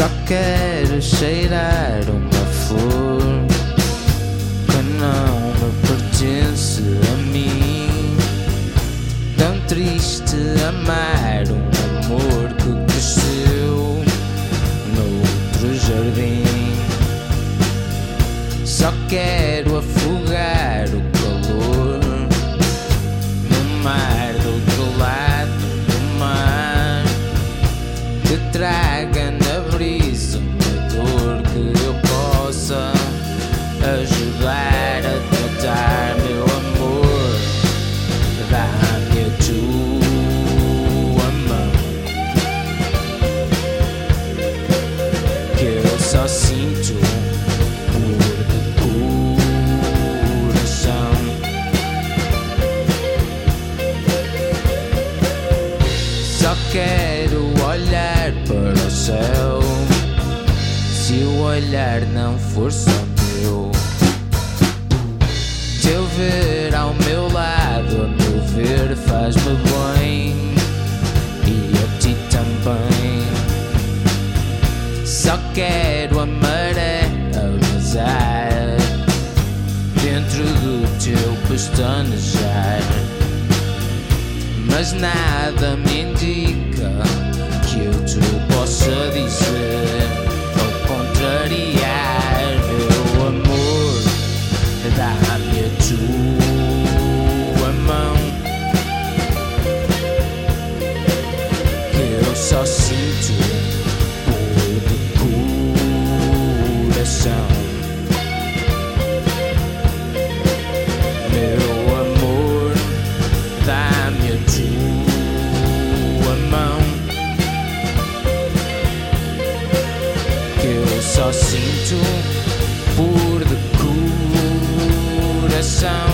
Só quero cheirar uma flor que não me pertence a mim. Tão triste amar um amor que cresceu noutro jardim. Só quero afogar o calor no mar só sinto de coração. Só quero olhar para o céu. Se o olhar não for só meu, teu ver Só quero a maré a vazar dentro do teu pestanejar. Mas nada me indica que eu te possa dizer ou contrariar meu amor. Dá-me a tua mão que eu só sinto Eu só sinto por decuração.